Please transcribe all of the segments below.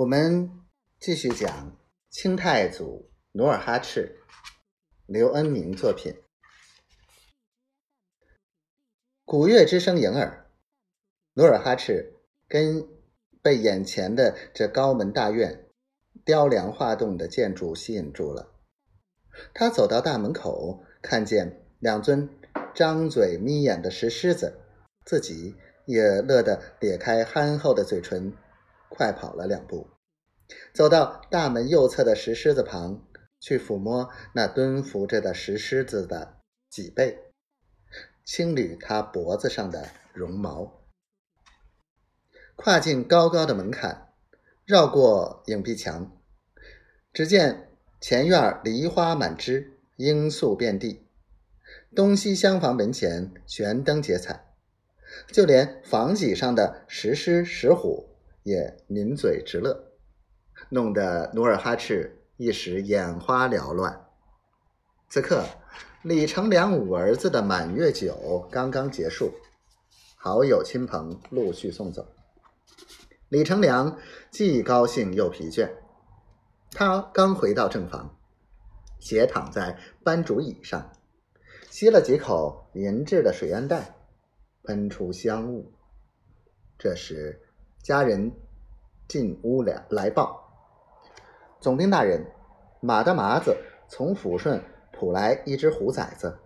我们继续讲清太祖努尔哈赤，刘恩明作品。古乐之声盈耳，努尔哈赤跟被眼前的这高门大院、雕梁画栋的建筑吸引住了。他走到大门口，看见两尊张嘴眯眼的石狮子，自己也乐得咧开憨厚的嘴唇。快跑了两步，走到大门右侧的石狮子旁，去抚摸那蹲伏着的石狮子的脊背，轻捋他脖子上的绒毛。跨进高高的门槛，绕过影壁墙，只见前院梨花满枝，罂粟遍地，东西厢房门前悬灯结彩，就连房脊上的石狮、石虎。也抿嘴直乐，弄得努尔哈赤一时眼花缭乱。此刻，李成梁五儿子的满月酒刚刚结束，好友亲朋陆续送走。李成梁既高兴又疲倦，他刚回到正房，斜躺在班主椅上，吸了几口银制的水烟袋，喷出香雾。这时。家人进屋来来报，总兵大人，马大麻子从抚顺捕来一只虎崽子，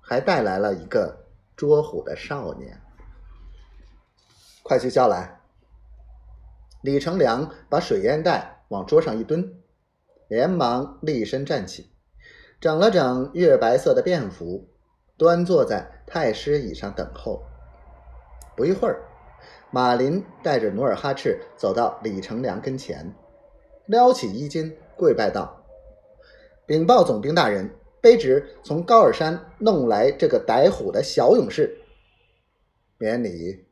还带来了一个捉虎的少年，快去叫来。李成梁把水烟袋往桌上一蹲，连忙立身站起，整了整月白色的便服，端坐在太师椅上等候。不一会儿。马林带着努尔哈赤走到李成梁跟前，撩起衣襟，跪拜道：“禀报总兵大人，卑职从高尔山弄来这个逮虎的小勇士。”免礼。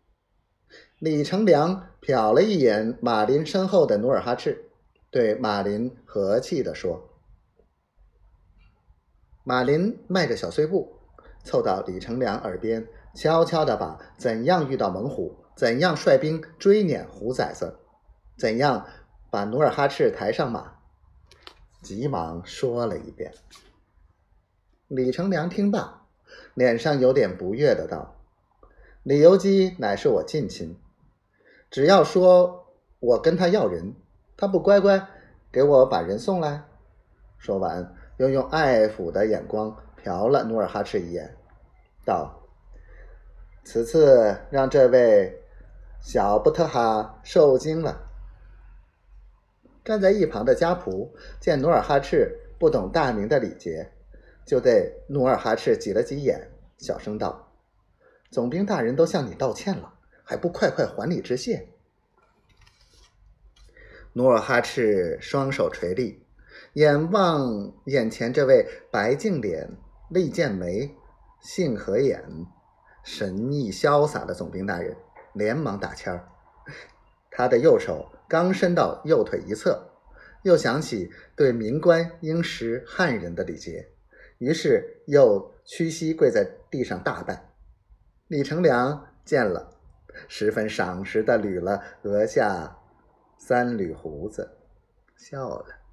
李成梁瞟了一眼马林身后的努尔哈赤，对马林和气地说：“马林迈着小碎步，凑到李成梁耳边，悄悄地把怎样遇到猛虎。”怎样率兵追撵虎崽子？怎样把努尔哈赤抬上马？急忙说了一遍。李成梁听罢，脸上有点不悦的道：“李由基乃是我近亲，只要说我跟他要人，他不乖乖给我把人送来。”说完，又用爱抚的眼光瞟了努尔哈赤一眼，道：“此次让这位。”小布特哈受惊了。站在一旁的家仆见努尔哈赤不懂大明的礼节，就对努尔哈赤挤了挤眼，小声道：“总兵大人都向你道歉了，还不快快还礼致谢？”努尔哈赤双手垂立，眼望眼前这位白净脸、利剑眉、杏核眼、神意潇洒的总兵大人。连忙打签儿，他的右手刚伸到右腿一侧，又想起对民官应识汉人的礼节，于是又屈膝跪在地上大拜。李成梁见了，十分赏识的捋了额下三缕胡子，笑了。